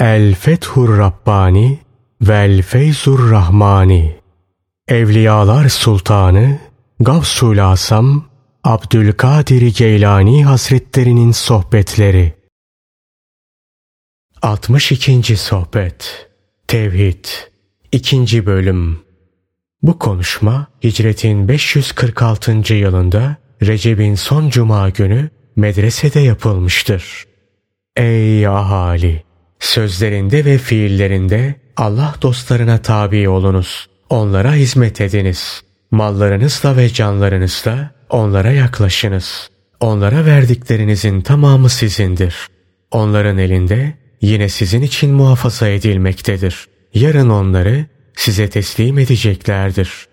El Fethur Rabbani Vel Feyzur Rahmani Evliyalar Sultanı Gavsul Asam Abdülkadir Geylani Hazretlerinin Sohbetleri 62. Sohbet Tevhid 2. Bölüm Bu konuşma hicretin 546. yılında Recep'in son cuma günü medresede yapılmıştır. Ey ahali! Sözlerinde ve fiillerinde Allah dostlarına tabi olunuz. Onlara hizmet ediniz. Mallarınızla ve canlarınızla onlara yaklaşınız. Onlara verdiklerinizin tamamı sizindir. Onların elinde yine sizin için muhafaza edilmektedir. Yarın onları size teslim edeceklerdir.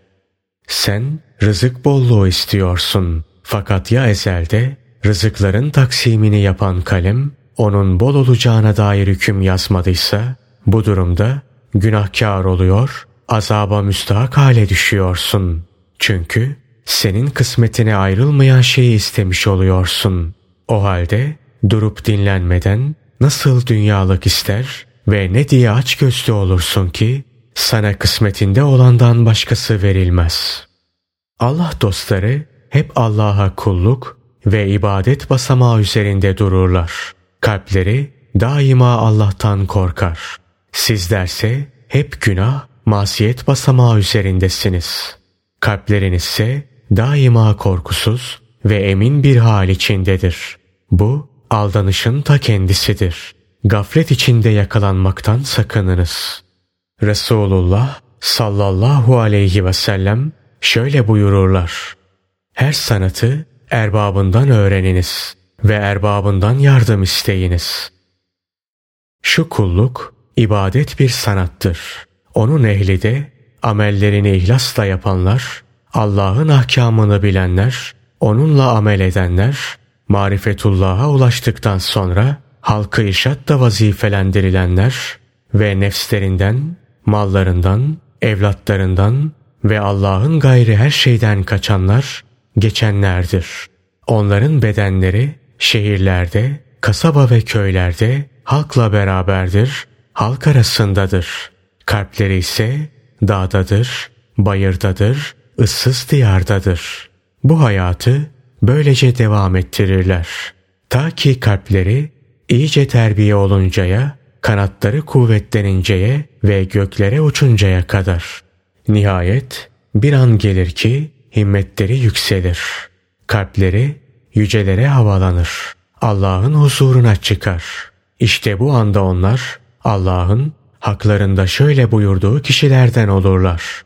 Sen rızık bolluğu istiyorsun. Fakat ya ezelde rızıkların taksimini yapan kalem onun bol olacağına dair hüküm yazmadıysa bu durumda günahkar oluyor, azaba müstahak hale düşüyorsun. Çünkü senin kısmetine ayrılmayan şeyi istemiş oluyorsun. O halde durup dinlenmeden nasıl dünyalık ister ve ne diye aç gözlü olursun ki sana kısmetinde olandan başkası verilmez. Allah dostları hep Allah'a kulluk ve ibadet basamağı üzerinde dururlar. Kalpleri daima Allah'tan korkar. Sizlerse hep günah, masiyet basamağı üzerindesiniz. Kalpleriniz ise daima korkusuz ve emin bir hal içindedir. Bu aldanışın ta kendisidir. Gaflet içinde yakalanmaktan sakınınız. Resulullah sallallahu aleyhi ve sellem şöyle buyururlar. Her sanatı erbabından öğreniniz ve erbabından yardım isteyiniz. Şu kulluk ibadet bir sanattır. Onun ehli de amellerini ihlasla yapanlar, Allah'ın ahkamını bilenler, onunla amel edenler, marifetullah'a ulaştıktan sonra halkı irşatla vazifelendirilenler ve nefslerinden, mallarından, evlatlarından ve Allah'ın gayri her şeyden kaçanlar geçenlerdir. Onların bedenleri şehirlerde, kasaba ve köylerde halkla beraberdir, halk arasındadır. Kalpleri ise dağdadır, bayırdadır, ıssız diyardadır. Bu hayatı böylece devam ettirirler. Ta ki kalpleri iyice terbiye oluncaya, kanatları kuvvetleninceye ve göklere uçuncaya kadar. Nihayet bir an gelir ki himmetleri yükselir. Kalpleri yücelere havalanır. Allah'ın huzuruna çıkar. İşte bu anda onlar Allah'ın haklarında şöyle buyurduğu kişilerden olurlar.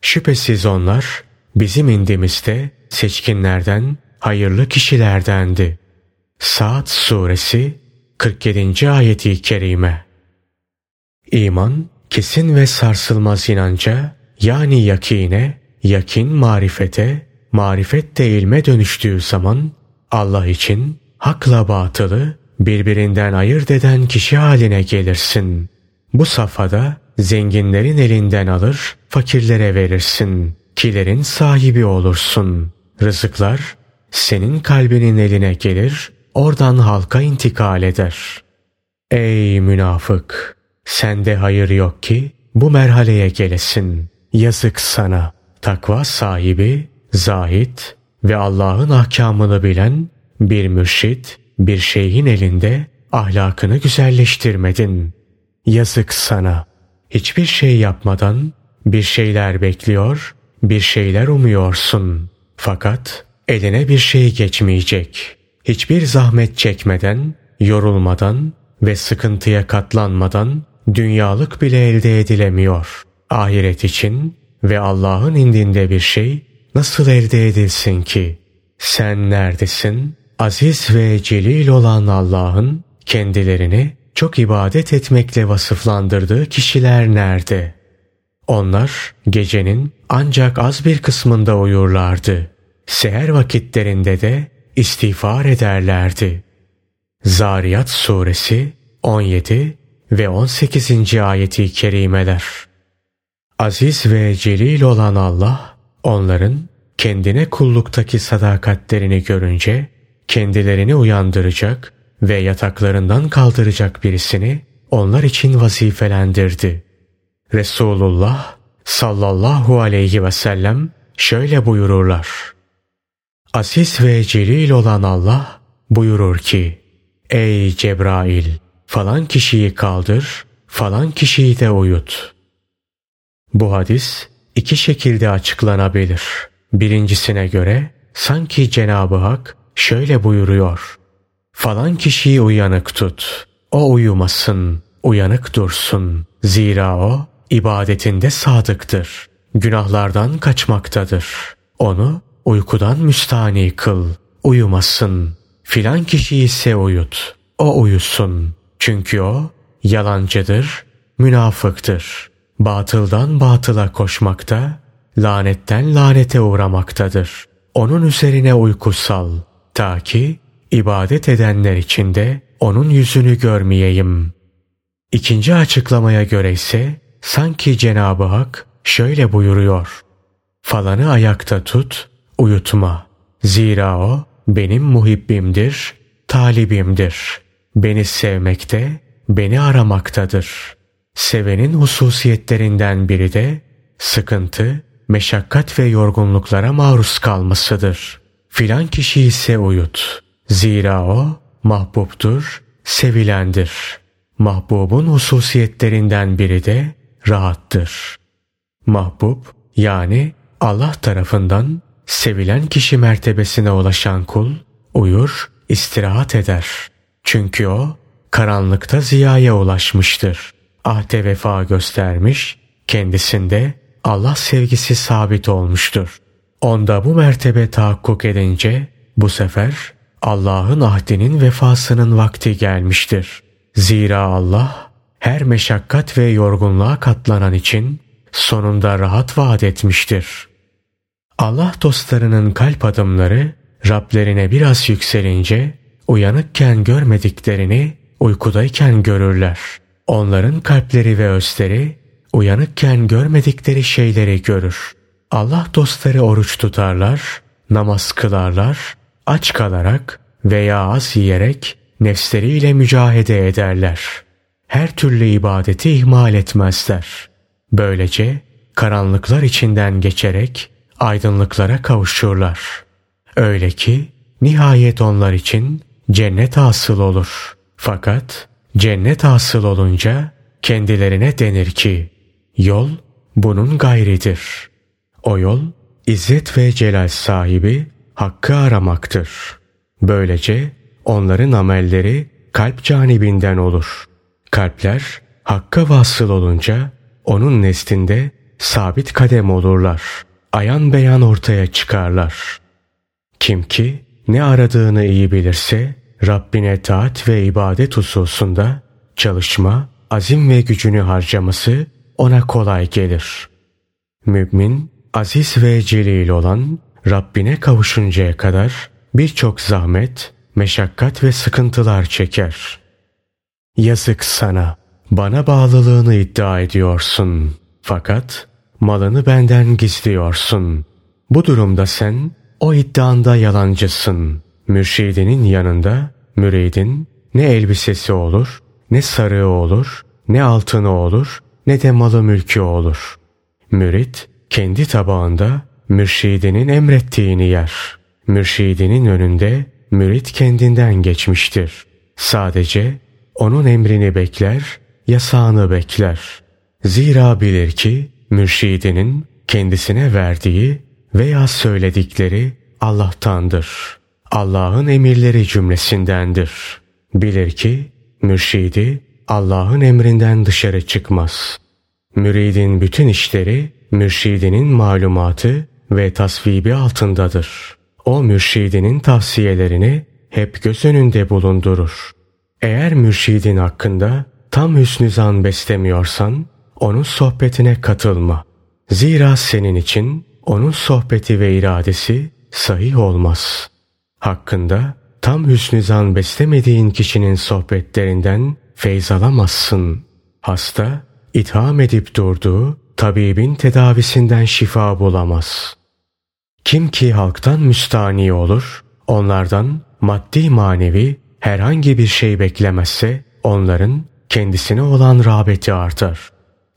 Şüphesiz onlar bizim indimizde seçkinlerden, hayırlı kişilerdendi. Saat suresi 47. ayeti kerime. İman, kesin ve sarsılmaz inanca, yani yakine, yakin marifete, marifet de ilme dönüştüğü zaman, Allah için hakla batılı birbirinden ayırt eden kişi haline gelirsin. Bu safhada zenginlerin elinden alır, fakirlere verirsin. Kilerin sahibi olursun. Rızıklar senin kalbinin eline gelir, oradan halka intikal eder. Ey münafık! Sende hayır yok ki bu merhaleye gelesin. Yazık sana. Takva sahibi, zahit ve Allah'ın ahkamını bilen bir mürşit, bir şeyhin elinde ahlakını güzelleştirmedin. Yazık sana. Hiçbir şey yapmadan bir şeyler bekliyor, bir şeyler umuyorsun. Fakat eline bir şey geçmeyecek. Hiçbir zahmet çekmeden, yorulmadan ve sıkıntıya katlanmadan dünyalık bile elde edilemiyor. Ahiret için ve Allah'ın indinde bir şey nasıl elde edilsin ki? Sen neredesin? Aziz ve celil olan Allah'ın kendilerini çok ibadet etmekle vasıflandırdığı kişiler nerede? Onlar gecenin ancak az bir kısmında uyurlardı. Seher vakitlerinde de istiğfar ederlerdi. Zariyat suresi 17 ve 18. ayeti kerimeler. Aziz ve celil olan Allah onların kendine kulluktaki sadakatlerini görünce kendilerini uyandıracak ve yataklarından kaldıracak birisini onlar için vazifelendirdi. Resulullah sallallahu aleyhi ve sellem şöyle buyururlar. Aziz ve celil olan Allah buyurur ki, Ey Cebrail! Falan kişiyi kaldır, falan kişiyi de uyut. Bu hadis iki şekilde açıklanabilir. Birincisine göre sanki Cenab-ı Hak şöyle buyuruyor. Falan kişiyi uyanık tut. O uyumasın, uyanık dursun. Zira o ibadetinde sadıktır. Günahlardan kaçmaktadır. Onu uykudan müstani kıl. Uyumasın. Filan kişi ise uyut. O uyusun. Çünkü o yalancıdır, münafıktır. Batıldan batıla koşmakta, lanetten lanete uğramaktadır. Onun üzerine uyku sal. Ta ki ibadet edenler içinde onun yüzünü görmeyeyim. İkinci açıklamaya göre ise sanki Cenab-ı Hak şöyle buyuruyor. Falanı ayakta tut, uyutma. Zira o benim muhibbimdir, talibimdir. Beni sevmekte, beni aramaktadır. Sevenin hususiyetlerinden biri de sıkıntı, meşakkat ve yorgunluklara maruz kalmasıdır. Filan kişi ise uyut. Zira o mahbubtur, sevilendir. Mahbubun hususiyetlerinden biri de rahattır. Mahbub yani Allah tarafından sevilen kişi mertebesine ulaşan kul uyur, istirahat eder. Çünkü o karanlıkta ziyaya ulaşmıştır. Ahde vefa göstermiş, kendisinde Allah sevgisi sabit olmuştur. Onda bu mertebe tahakkuk edince bu sefer Allah'ın ahdinin vefasının vakti gelmiştir. Zira Allah her meşakkat ve yorgunluğa katlanan için sonunda rahat vaat etmiştir. Allah dostlarının kalp adımları Rablerine biraz yükselince uyanıkken görmediklerini uykudayken görürler. Onların kalpleri ve özleri uyanıkken görmedikleri şeyleri görür. Allah dostları oruç tutarlar, namaz kılarlar, aç kalarak veya az yiyerek nefsleriyle mücahede ederler. Her türlü ibadeti ihmal etmezler. Böylece karanlıklar içinden geçerek aydınlıklara kavuşurlar. Öyle ki nihayet onlar için cennet hasıl olur. Fakat cennet hasıl olunca kendilerine denir ki yol bunun gayridir. O yol izzet ve celal sahibi hakkı aramaktır. Böylece onların amelleri kalp canibinden olur. Kalpler hakka vasıl olunca onun neslinde sabit kadem olurlar. Ayan beyan ortaya çıkarlar. Kim ki ne aradığını iyi bilirse Rabbine taat ve ibadet hususunda çalışma, azim ve gücünü harcaması ona kolay gelir. Mümin, aziz ve celil olan Rabbine kavuşuncaya kadar birçok zahmet, meşakkat ve sıkıntılar çeker. Yazık sana, bana bağlılığını iddia ediyorsun. Fakat malını benden gizliyorsun. Bu durumda sen o iddianda yalancısın. Mürşidinin yanında müridin ne elbisesi olur, ne sarığı olur, ne altını olur, ne de malı mülkü olur. Mürit kendi tabağında mürşidinin emrettiğini yer. Mürşidinin önünde mürit kendinden geçmiştir. Sadece onun emrini bekler, yasağını bekler. Zira bilir ki mürşidinin kendisine verdiği veya söyledikleri Allah'tandır. Allah'ın emirleri cümlesindendir. Bilir ki mürşidi Allah'ın emrinden dışarı çıkmaz. Müridin bütün işleri mürşidinin malumatı ve tasvibi altındadır. O mürşidinin tavsiyelerini hep göz önünde bulundurur. Eğer mürşidin hakkında tam hüsnü zan beslemiyorsan onun sohbetine katılma. Zira senin için onun sohbeti ve iradesi sahih olmaz. Hakkında tam hüsnü zan beslemediğin kişinin sohbetlerinden feyz alamazsın. Hasta, itham edip durduğu tabibin tedavisinden şifa bulamaz. Kim ki halktan müstani olur, onlardan maddi manevi herhangi bir şey beklemezse onların kendisine olan rağbeti artar.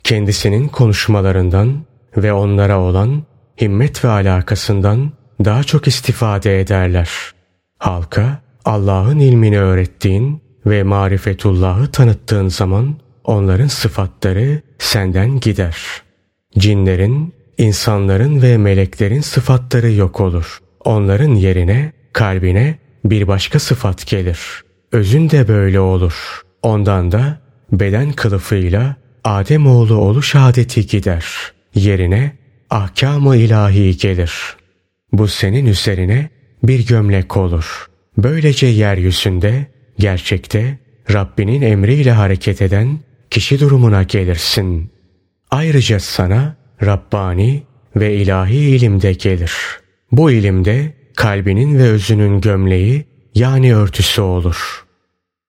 Kendisinin konuşmalarından ve onlara olan himmet ve alakasından daha çok istifade ederler. Halka Allah'ın ilmini öğrettiğin ve marifetullahı tanıttığın zaman onların sıfatları senden gider. Cinlerin, insanların ve meleklerin sıfatları yok olur. Onların yerine kalbine bir başka sıfat gelir. Özün de böyle olur. Ondan da beden kılıfıyla Ademoğlu oluş adeti gider. Yerine ahkam-ı ilahi gelir. Bu senin üzerine bir gömlek olur. Böylece yeryüzünde gerçekte Rabbinin emriyle hareket eden kişi durumuna gelirsin. Ayrıca sana Rabbani ve ilahi ilimde gelir. Bu ilimde kalbinin ve özünün gömleği yani örtüsü olur.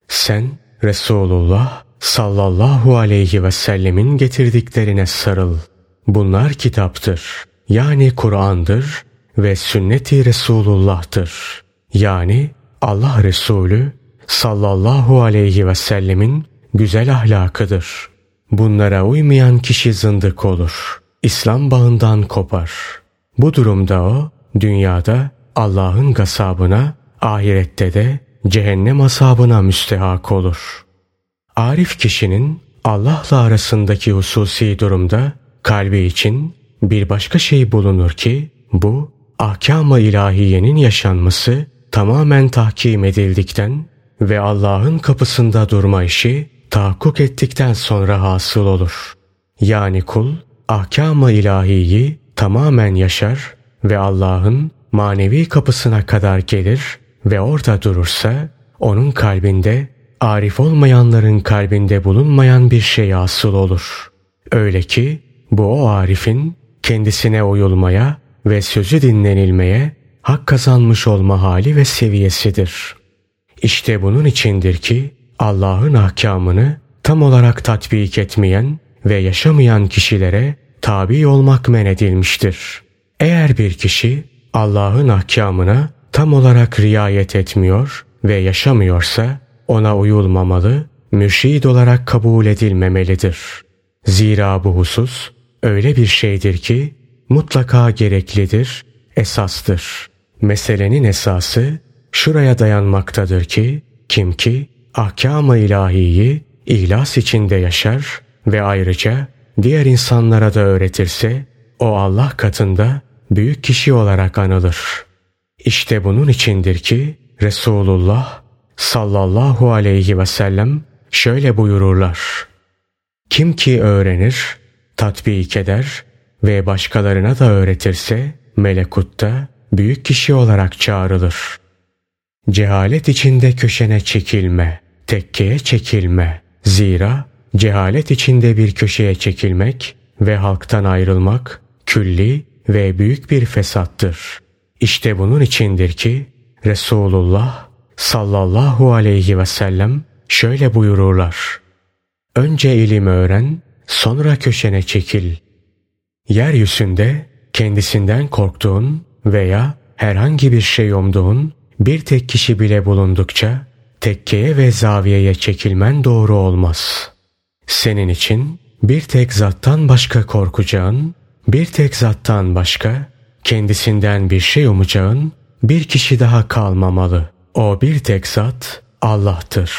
Sen Resulullah sallallahu aleyhi ve sellemin getirdiklerine sarıl. Bunlar kitaptır. Yani Kur'an'dır ve sünnet-i Resulullah'tır. Yani Allah Resulü sallallahu aleyhi ve sellemin güzel ahlakıdır. Bunlara uymayan kişi zındık olur. İslam bağından kopar. Bu durumda o dünyada Allah'ın gasabına, ahirette de cehennem asabına müstehak olur. Arif kişinin Allah'la arasındaki hususi durumda kalbi için bir başka şey bulunur ki bu ahkam-ı ilahiyenin yaşanması tamamen tahkim edildikten ve Allah'ın kapısında durma işi tahakkuk ettikten sonra hasıl olur. Yani kul ahkam-ı ilahiyi tamamen yaşar ve Allah'ın manevi kapısına kadar gelir ve orada durursa onun kalbinde arif olmayanların kalbinde bulunmayan bir şey asıl olur. Öyle ki bu o arifin kendisine uyulmaya ve sözü dinlenilmeye hak kazanmış olma hali ve seviyesidir. İşte bunun içindir ki Allah'ın ahkamını tam olarak tatbik etmeyen ve yaşamayan kişilere tabi olmak men edilmiştir. Eğer bir kişi Allah'ın ahkamına tam olarak riayet etmiyor ve yaşamıyorsa ona uyulmamalı, mürşid olarak kabul edilmemelidir. Zira bu husus öyle bir şeydir ki mutlaka gereklidir, esastır. Meselenin esası şuraya dayanmaktadır ki kim ki ahkam-ı ilahiyi ihlas içinde yaşar ve ayrıca diğer insanlara da öğretirse o Allah katında büyük kişi olarak anılır. İşte bunun içindir ki Resulullah sallallahu aleyhi ve sellem şöyle buyururlar. Kim ki öğrenir, tatbik eder ve başkalarına da öğretirse melekutta büyük kişi olarak çağrılır. Cehalet içinde köşene çekilme, tekkeye çekilme. Zira cehalet içinde bir köşeye çekilmek ve halktan ayrılmak külli ve büyük bir fesattır. İşte bunun içindir ki Resulullah sallallahu aleyhi ve sellem şöyle buyururlar. Önce ilim öğren, sonra köşene çekil. Yeryüzünde kendisinden korktuğun veya herhangi bir şey umduğun bir tek kişi bile bulundukça tekkeye ve zaviyeye çekilmen doğru olmaz. Senin için bir tek zattan başka korkacağın, bir tek zattan başka kendisinden bir şey umacağın bir kişi daha kalmamalı. O bir tek zat Allah'tır.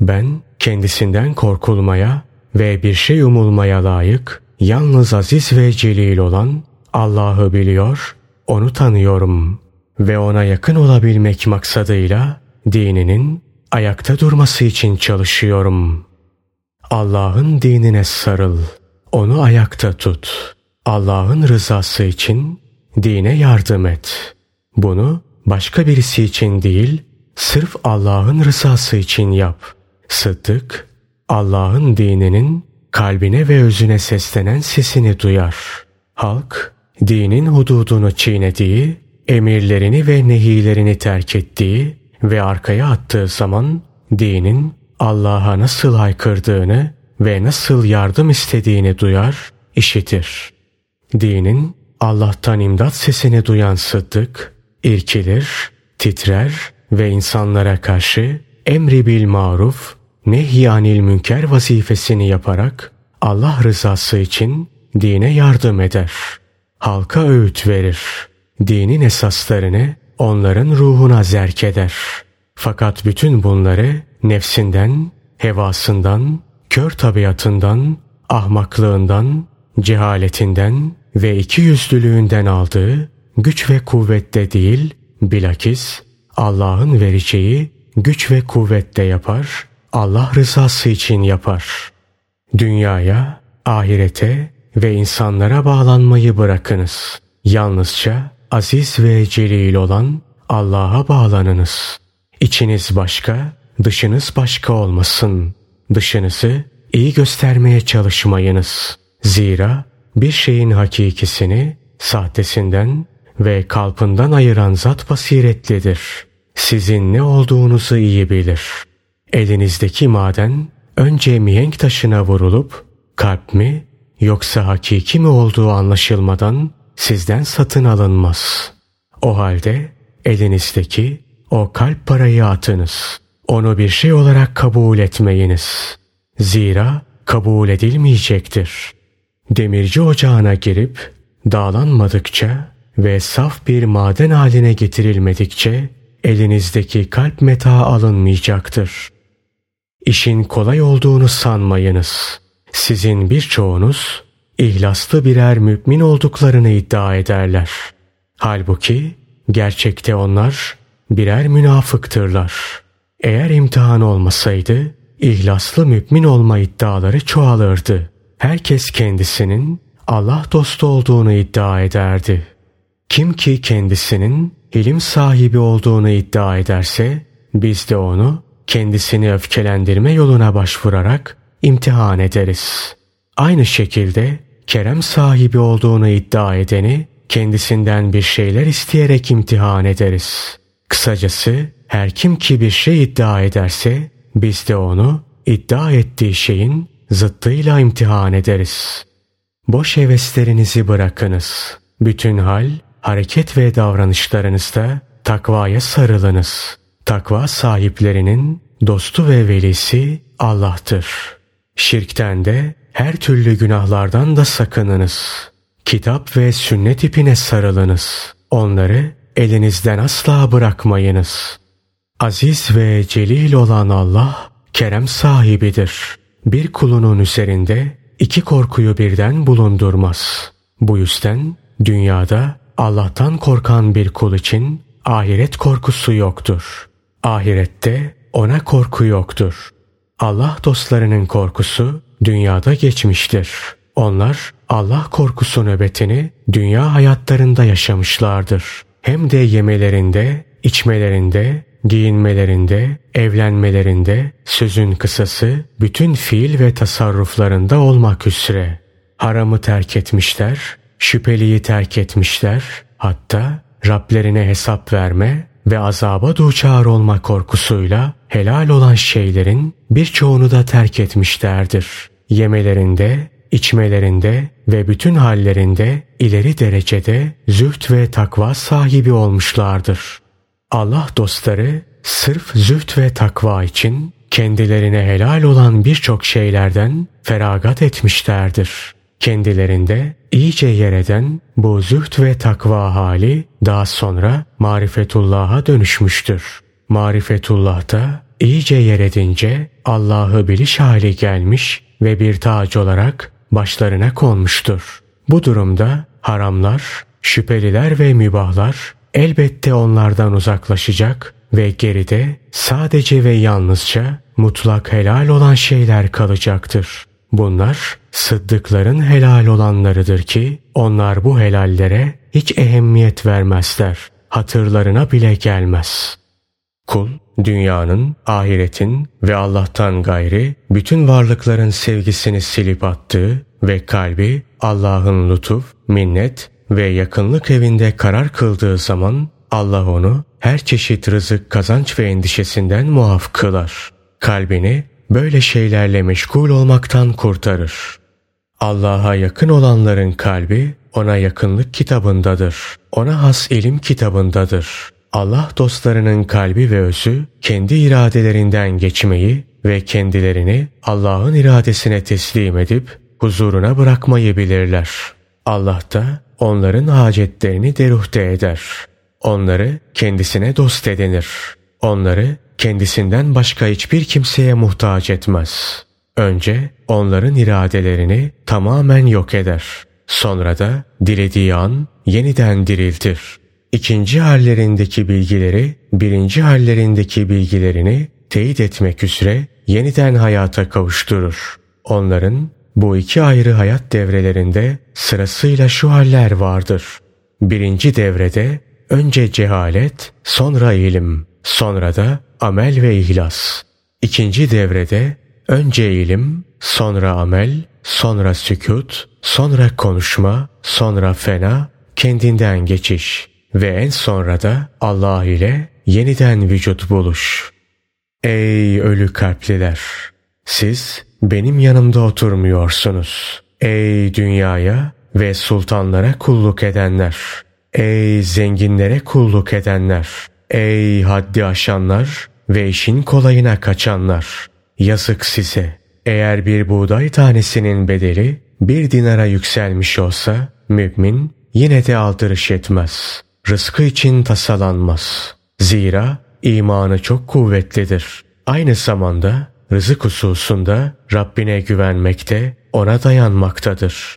Ben kendisinden korkulmaya ve bir şey umulmaya layık yalnız aziz ve celil olan Allah'ı biliyor, onu tanıyorum ve ona yakın olabilmek maksadıyla dininin ayakta durması için çalışıyorum. Allah'ın dinine sarıl, onu ayakta tut. Allah'ın rızası için dine yardım et. Bunu başka birisi için değil, sırf Allah'ın rızası için yap. Sıddık, Allah'ın dininin kalbine ve özüne seslenen sesini duyar. Halk, dinin hududunu çiğnediği, emirlerini ve nehilerini terk ettiği ve arkaya attığı zaman dinin Allah'a nasıl haykırdığını ve nasıl yardım istediğini duyar, işitir. Dinin Allah'tan imdat sesini duyan Sıddık, irkilir, titrer ve insanlara karşı emri bil maruf nehyanil münker vazifesini yaparak Allah rızası için dine yardım eder. Halka öğüt verir. Dinin esaslarını onların ruhuna zerk eder. Fakat bütün bunları nefsinden, hevasından, kör tabiatından, ahmaklığından, cehaletinden ve iki yüzlülüğünden aldığı güç ve kuvvette değil, bilakis Allah'ın vereceği güç ve kuvvette yapar, Allah rızası için yapar. Dünyaya, ahirete ve insanlara bağlanmayı bırakınız. Yalnızca aziz ve celil olan Allah'a bağlanınız. İçiniz başka, dışınız başka olmasın. Dışınızı iyi göstermeye çalışmayınız. Zira bir şeyin hakikisini sahtesinden ve kalpından ayıran zat basiretlidir. Sizin ne olduğunuzu iyi bilir. Elinizdeki maden önce mihenk taşına vurulup kalp mi yoksa hakiki mi olduğu anlaşılmadan sizden satın alınmaz. O halde elinizdeki o kalp parayı atınız. Onu bir şey olarak kabul etmeyiniz. Zira kabul edilmeyecektir. Demirci ocağına girip dağlanmadıkça ve saf bir maden haline getirilmedikçe elinizdeki kalp meta alınmayacaktır. İşin kolay olduğunu sanmayınız. Sizin birçoğunuz ihlaslı birer mümin olduklarını iddia ederler. Halbuki gerçekte onlar birer münafıktırlar. Eğer imtihan olmasaydı ihlaslı mümin olma iddiaları çoğalırdı. Herkes kendisinin Allah dostu olduğunu iddia ederdi. Kim ki kendisinin ilim sahibi olduğunu iddia ederse biz de onu kendisini öfkelendirme yoluna başvurarak imtihan ederiz. Aynı şekilde kerem sahibi olduğunu iddia edeni kendisinden bir şeyler isteyerek imtihan ederiz. Kısacası her kim ki bir şey iddia ederse biz de onu iddia ettiği şeyin zıttıyla imtihan ederiz. Boş heveslerinizi bırakınız. Bütün hal, hareket ve davranışlarınızda takvaya sarılınız. Takva sahiplerinin dostu ve velisi Allah'tır. Şirkten de her türlü günahlardan da sakınınız. Kitap ve sünnet ipine sarılınız. Onları elinizden asla bırakmayınız. Aziz ve celil olan Allah kerem sahibidir. Bir kulunun üzerinde iki korkuyu birden bulundurmaz. Bu yüzden dünyada Allah'tan korkan bir kul için ahiret korkusu yoktur. Ahirette ona korku yoktur. Allah dostlarının korkusu dünyada geçmiştir. Onlar Allah korkusu nöbetini dünya hayatlarında yaşamışlardır. Hem de yemelerinde, içmelerinde, giyinmelerinde, evlenmelerinde, sözün kısası bütün fiil ve tasarruflarında olmak üzere. Haramı terk etmişler, şüpheliyi terk etmişler, hatta Rablerine hesap verme ve azaba duçar olma korkusuyla helal olan şeylerin birçoğunu da terk etmişlerdir. Yemelerinde, içmelerinde ve bütün hallerinde ileri derecede züht ve takva sahibi olmuşlardır. Allah dostları sırf züht ve takva için kendilerine helal olan birçok şeylerden feragat etmişlerdir. Kendilerinde iyice yer eden bu züht ve takva hali daha sonra marifetullah'a dönüşmüştür. Marifetullah'ta iyice yer edince Allah'ı biliş hali gelmiş ve bir tac olarak başlarına konmuştur. Bu durumda haramlar, şüpheliler ve mübahlar elbette onlardan uzaklaşacak ve geride sadece ve yalnızca mutlak helal olan şeyler kalacaktır. Bunlar sıddıkların helal olanlarıdır ki onlar bu helallere hiç ehemmiyet vermezler. Hatırlarına bile gelmez. Kul dünyanın, ahiretin ve Allah'tan gayri bütün varlıkların sevgisini silip attığı ve kalbi Allah'ın lütuf, minnet ve yakınlık evinde karar kıldığı zaman Allah onu her çeşit rızık, kazanç ve endişesinden muaf kılar. Kalbini böyle şeylerle meşgul olmaktan kurtarır. Allah'a yakın olanların kalbi ona yakınlık kitabındadır. Ona has ilim kitabındadır. Allah dostlarının kalbi ve özü kendi iradelerinden geçmeyi ve kendilerini Allah'ın iradesine teslim edip huzuruna bırakmayı bilirler. Allah da onların hacetlerini deruhte eder. Onları kendisine dost edinir. Onları kendisinden başka hiçbir kimseye muhtaç etmez. Önce onların iradelerini tamamen yok eder. Sonra da dilediği an yeniden diriltir. İkinci hallerindeki bilgileri birinci hallerindeki bilgilerini teyit etmek üzere yeniden hayata kavuşturur. Onların bu iki ayrı hayat devrelerinde sırasıyla şu haller vardır. Birinci devrede önce cehalet, sonra ilim, sonra da amel ve ihlas. İkinci devrede önce ilim, sonra amel, sonra sükut, sonra konuşma, sonra fena, kendinden geçiş ve en sonra da Allah ile yeniden vücut buluş. Ey ölü kalpliler! Siz benim yanımda oturmuyorsunuz. Ey dünyaya ve sultanlara kulluk edenler! Ey zenginlere kulluk edenler! Ey haddi aşanlar ve işin kolayına kaçanlar! Yazık size! Eğer bir buğday tanesinin bedeli bir dinara yükselmiş olsa mümin yine de aldırış etmez. Rızkı için tasalanmaz. Zira imanı çok kuvvetlidir. Aynı zamanda rızık hususunda Rabbine güvenmekte, ona dayanmaktadır.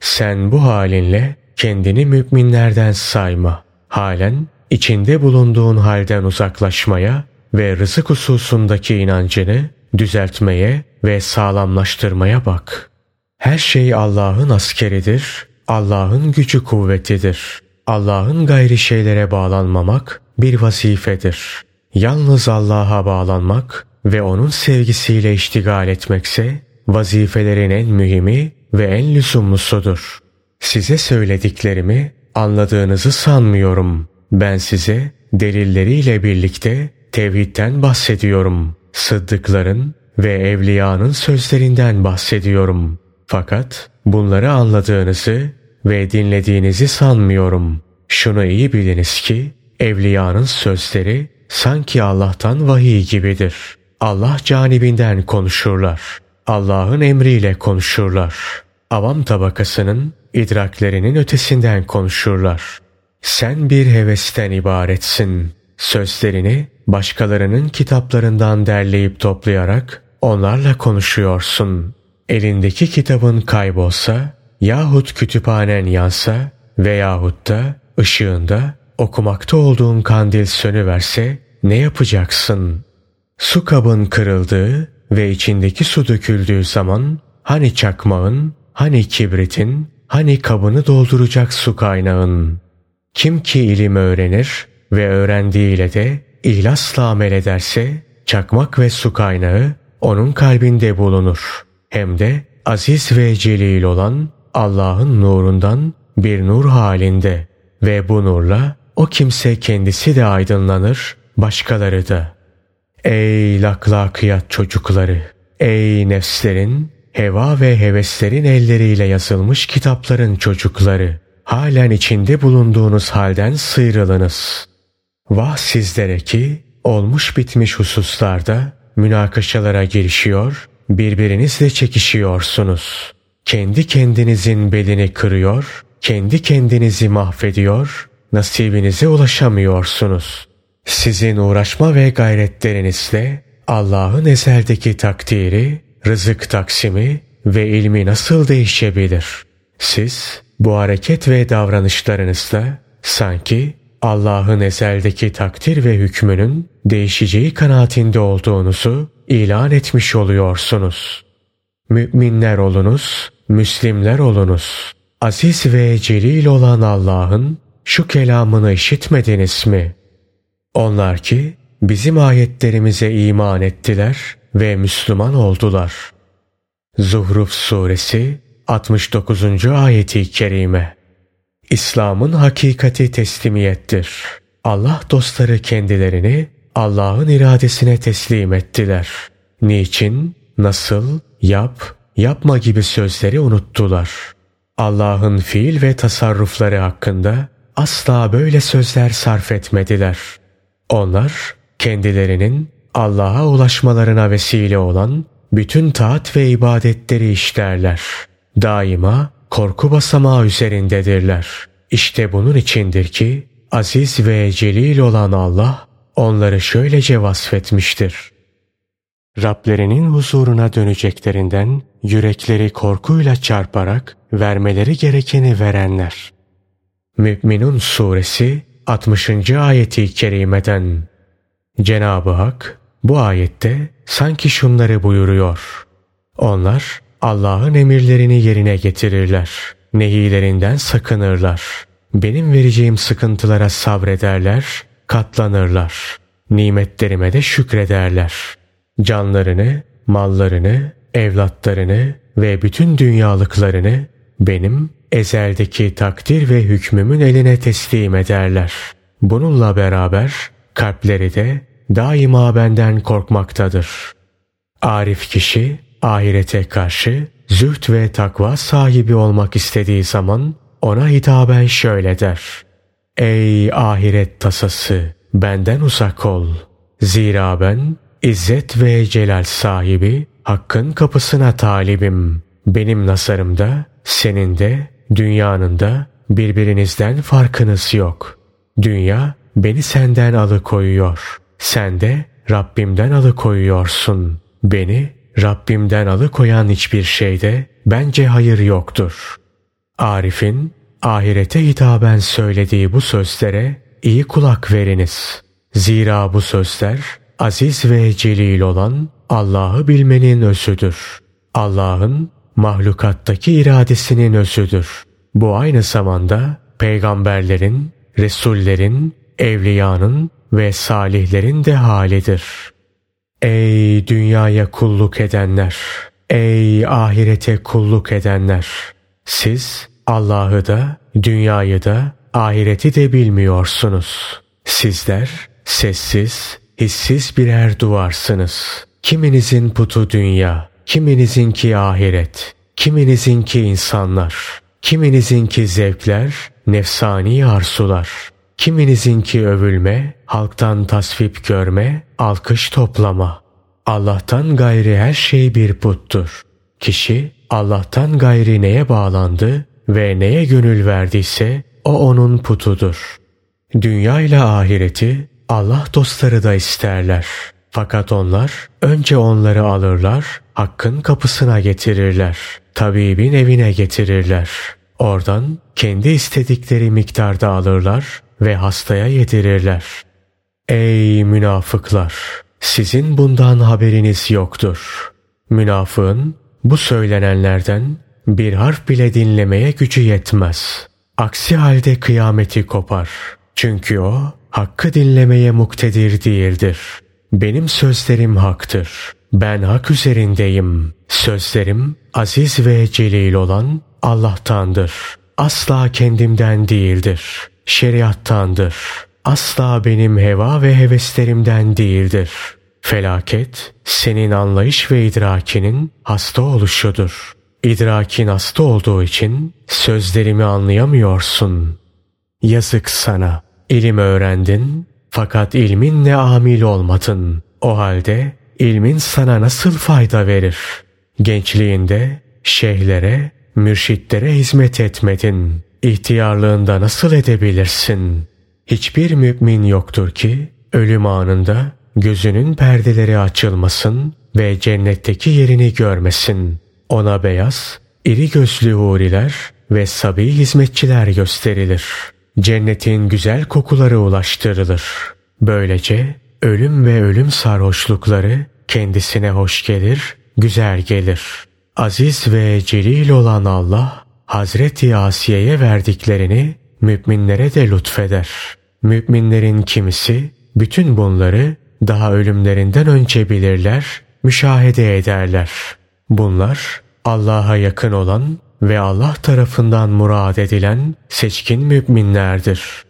Sen bu halinle kendini müminlerden sayma. Halen içinde bulunduğun halden uzaklaşmaya ve rızık hususundaki inancını düzeltmeye ve sağlamlaştırmaya bak. Her şey Allah'ın askeridir, Allah'ın gücü kuvvetidir. Allah'ın gayri şeylere bağlanmamak bir vazifedir. Yalnız Allah'a bağlanmak ve onun sevgisiyle iştigal etmekse vazifelerin en mühimi ve en lüzumlusudur. Size söylediklerimi anladığınızı sanmıyorum. Ben size delilleriyle birlikte tevhidden bahsediyorum. Sıddıkların ve evliyanın sözlerinden bahsediyorum. Fakat bunları anladığınızı ve dinlediğinizi sanmıyorum. Şunu iyi biliniz ki evliyanın sözleri sanki Allah'tan vahiy gibidir. Allah canibinden konuşurlar. Allah'ın emriyle konuşurlar. Avam tabakasının idraklerinin ötesinden konuşurlar. Sen bir hevesten ibaretsin. Sözlerini başkalarının kitaplarından derleyip toplayarak onlarla konuşuyorsun. Elindeki kitabın kaybolsa yahut kütüphanen yansa veyahut da ışığında okumakta olduğun kandil sönüverse ne yapacaksın? Su kabın kırıldığı ve içindeki su döküldüğü zaman hani çakmağın, hani kibritin, hani kabını dolduracak su kaynağın. Kim ki ilim öğrenir ve öğrendiğiyle de ihlasla amel ederse çakmak ve su kaynağı onun kalbinde bulunur. Hem de aziz ve celil olan Allah'ın nurundan bir nur halinde ve bu nurla o kimse kendisi de aydınlanır, başkaları da. Ey laklakiyat çocukları! Ey nefslerin, heva ve heveslerin elleriyle yazılmış kitapların çocukları! Halen içinde bulunduğunuz halden sıyrılınız. Vah sizlere ki olmuş bitmiş hususlarda münakaşalara girişiyor, birbirinizle çekişiyorsunuz. Kendi kendinizin belini kırıyor, kendi kendinizi mahvediyor, nasibinize ulaşamıyorsunuz. Sizin uğraşma ve gayretlerinizle Allah'ın ezeldeki takdiri, rızık taksimi ve ilmi nasıl değişebilir? Siz bu hareket ve davranışlarınızla sanki Allah'ın ezeldeki takdir ve hükmünün değişeceği kanaatinde olduğunuzu ilan etmiş oluyorsunuz. Müminler olunuz, Müslimler olunuz. Aziz ve celil olan Allah'ın şu kelamını işitmediniz mi? Onlar ki bizim ayetlerimize iman ettiler ve Müslüman oldular. Zuhruf Suresi 69. ayeti kerime İslam'ın hakikati teslimiyettir. Allah dostları kendilerini Allah'ın iradesine teslim ettiler. Niçin, nasıl, yap, yapma gibi sözleri unuttular. Allah'ın fiil ve tasarrufları hakkında asla böyle sözler sarf etmediler. Onlar kendilerinin Allah'a ulaşmalarına vesile olan bütün taat ve ibadetleri işlerler. Daima korku basamağı üzerindedirler. İşte bunun içindir ki aziz ve celil olan Allah onları şöylece vasfetmiştir. Rablerinin huzuruna döneceklerinden yürekleri korkuyla çarparak vermeleri gerekeni verenler. Mü'minun suresi 60. ayeti kerimeden Cenab-ı Hak bu ayette sanki şunları buyuruyor. Onlar Allah'ın emirlerini yerine getirirler. Nehilerinden sakınırlar. Benim vereceğim sıkıntılara sabrederler, katlanırlar. Nimetlerime de şükrederler. Canlarını, mallarını, evlatlarını ve bütün dünyalıklarını benim ezeldeki takdir ve hükmümün eline teslim ederler. Bununla beraber kalpleri de daima benden korkmaktadır. Arif kişi ahirete karşı züht ve takva sahibi olmak istediği zaman ona hitaben şöyle der. Ey ahiret tasası benden uzak ol. Zira ben izzet ve celal sahibi hakkın kapısına talibim. Benim nazarımda senin de dünyanın da birbirinizden farkınız yok. Dünya beni senden alıkoyuyor. Sen de Rabbimden alıkoyuyorsun. Beni Rabbimden alıkoyan hiçbir şeyde bence hayır yoktur. Arif'in ahirete hitaben söylediği bu sözlere iyi kulak veriniz. Zira bu sözler aziz ve celil olan Allah'ı bilmenin özüdür. Allah'ın mahlukattaki iradesinin özüdür. Bu aynı zamanda peygamberlerin, resullerin, evliyanın ve salihlerin de halidir. Ey dünyaya kulluk edenler! Ey ahirete kulluk edenler! Siz Allah'ı da, dünyayı da, ahireti de bilmiyorsunuz. Sizler sessiz, hissiz birer duvarsınız. Kiminizin putu dünya, kiminizinki ahiret, kiminizinki insanlar, kiminizinki zevkler, nefsani arzular, kiminizinki övülme, halktan tasvip görme, alkış toplama. Allah'tan gayri her şey bir puttur. Kişi Allah'tan gayri neye bağlandı ve neye gönül verdiyse o onun putudur. Dünya ile ahireti Allah dostları da isterler. Fakat onlar önce onları alırlar, hakkın kapısına getirirler. Tabibin evine getirirler. Oradan kendi istedikleri miktarda alırlar ve hastaya yedirirler. Ey münafıklar! Sizin bundan haberiniz yoktur. Münafığın bu söylenenlerden bir harf bile dinlemeye gücü yetmez. Aksi halde kıyameti kopar. Çünkü o hakkı dinlemeye muktedir değildir. Benim sözlerim haktır. Ben hak üzerindeyim. Sözlerim aziz ve celil olan Allah'tandır. Asla kendimden değildir. Şeriattandır. Asla benim heva ve heveslerimden değildir. Felaket senin anlayış ve idrakinin hasta oluşudur. İdrakin hasta olduğu için sözlerimi anlayamıyorsun. Yazık sana. İlim öğrendin fakat ilminle amil olmadın. O halde ilmin sana nasıl fayda verir? Gençliğinde şeyhlere, mürşitlere hizmet etmedin. İhtiyarlığında nasıl edebilirsin? Hiçbir mümin yoktur ki ölüm anında gözünün perdeleri açılmasın ve cennetteki yerini görmesin. Ona beyaz, iri gözlü huriler ve sabi hizmetçiler gösterilir. Cennetin güzel kokuları ulaştırılır. Böylece ölüm ve ölüm sarhoşlukları kendisine hoş gelir, güzel gelir. Aziz ve celil olan Allah, Hazreti Asiye'ye verdiklerini müminlere de lütfeder. Müminlerin kimisi bütün bunları daha ölümlerinden önce bilirler, müşahede ederler. Bunlar Allah'a yakın olan ve Allah tarafından murad edilen seçkin müminlerdir.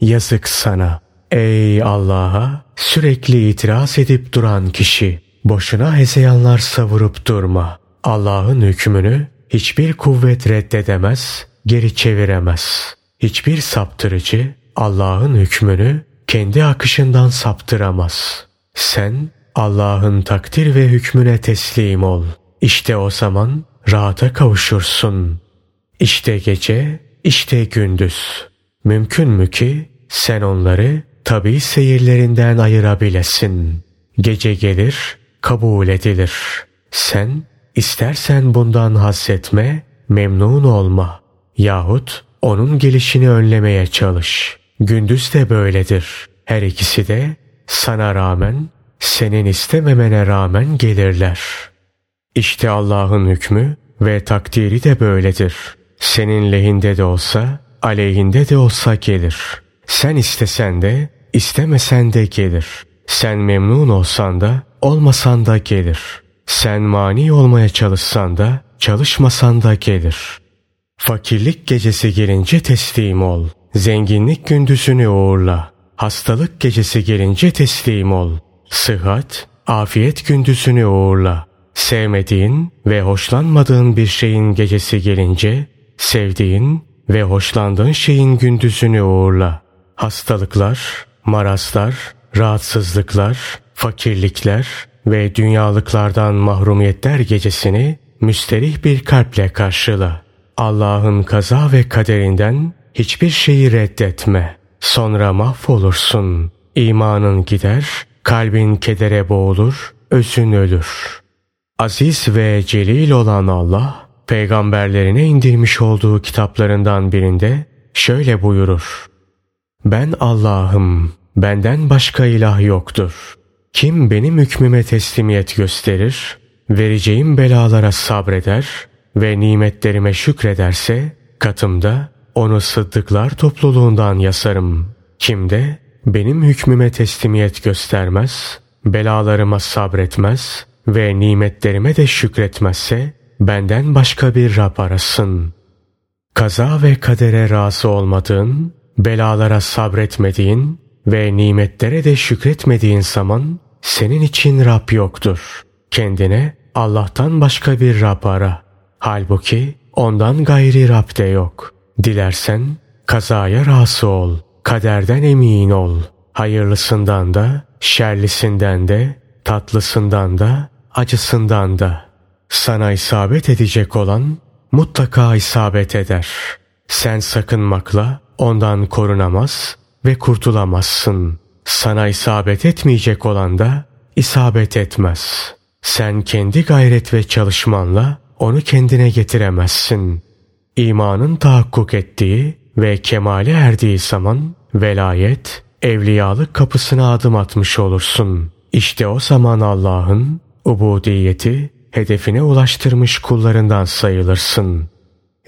Yazık sana ey Allah'a sürekli itiraz edip duran kişi. Boşuna hezeyanlar savurup durma. Allah'ın hükmünü hiçbir kuvvet reddedemez, geri çeviremez. Hiçbir saptırıcı Allah'ın hükmünü kendi akışından saptıramaz. Sen Allah'ın takdir ve hükmüne teslim ol. İşte o zaman rahata kavuşursun. İşte gece, işte gündüz. Mümkün mü ki sen onları tabi seyirlerinden ayırabilesin. Gece gelir, kabul edilir. Sen istersen bundan hasretme, memnun olma. Yahut onun gelişini önlemeye çalış. Gündüz de böyledir. Her ikisi de sana rağmen, senin istememene rağmen gelirler. İşte Allah'ın hükmü ve takdiri de böyledir. Senin lehinde de olsa, aleyhinde de olsa gelir. Sen istesen de, istemesen de gelir. Sen memnun olsan da, olmasan da gelir. Sen mani olmaya çalışsan da, çalışmasan da gelir. Fakirlik gecesi gelince teslim ol. Zenginlik gündüzünü uğurla. Hastalık gecesi gelince teslim ol. Sıhhat, afiyet gündüzünü uğurla. Sevmediğin ve hoşlanmadığın bir şeyin gecesi gelince, sevdiğin ve hoşlandığın şeyin gündüzünü uğurla. Hastalıklar, marazlar, rahatsızlıklar, fakirlikler ve dünyalıklardan mahrumiyetler gecesini müsterih bir kalple karşıla. Allah'ın kaza ve kaderinden hiçbir şeyi reddetme. Sonra mahvolursun. İmanın gider, kalbin kedere boğulur, özün ölür. Aziz ve celil olan Allah, peygamberlerine indirmiş olduğu kitaplarından birinde şöyle buyurur. Ben Allah'ım, benden başka ilah yoktur. Kim benim hükmüme teslimiyet gösterir, vereceğim belalara sabreder ve nimetlerime şükrederse, katımda onu sıddıklar topluluğundan yasarım. Kim de benim hükmüme teslimiyet göstermez, belalarıma sabretmez ve nimetlerime de şükretmezse, benden başka bir Rab arasın. Kaza ve kadere razı olmadığın, belalara sabretmediğin ve nimetlere de şükretmediğin zaman senin için Rab yoktur. Kendine Allah'tan başka bir Rab ara. Halbuki ondan gayri Rab de yok. Dilersen kazaya razı ol. Kaderden emin ol. Hayırlısından da, şerlisinden de, tatlısından da, acısından da. Sana isabet edecek olan mutlaka isabet eder. Sen sakınmakla ondan korunamaz ve kurtulamazsın. Sana isabet etmeyecek olan da isabet etmez. Sen kendi gayret ve çalışmanla onu kendine getiremezsin. İmanın tahakkuk ettiği ve kemale erdiği zaman velayet, evliyalık kapısına adım atmış olursun. İşte o zaman Allah'ın ubudiyeti hedefine ulaştırmış kullarından sayılırsın.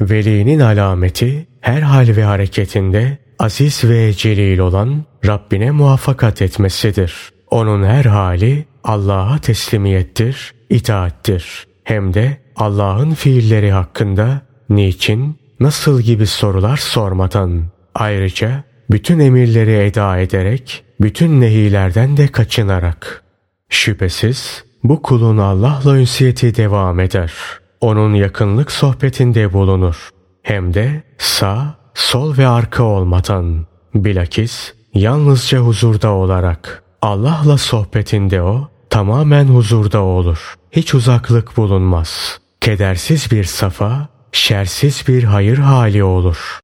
Velinin alameti her hal ve hareketinde aziz ve celil olan Rabbine muvaffakat etmesidir. Onun her hali Allah'a teslimiyettir, itaattir. Hem de Allah'ın fiilleri hakkında niçin, nasıl gibi sorular sormadan. Ayrıca bütün emirleri eda ederek, bütün nehilerden de kaçınarak. Şüphesiz bu kulun Allah'la ünsiyeti devam eder. Onun yakınlık sohbetinde bulunur. Hem de sağ, sol ve arka olmadan. Bilakis yalnızca huzurda olarak. Allah'la sohbetinde o tamamen huzurda olur. Hiç uzaklık bulunmaz. Kedersiz bir safa, şersiz bir hayır hali olur.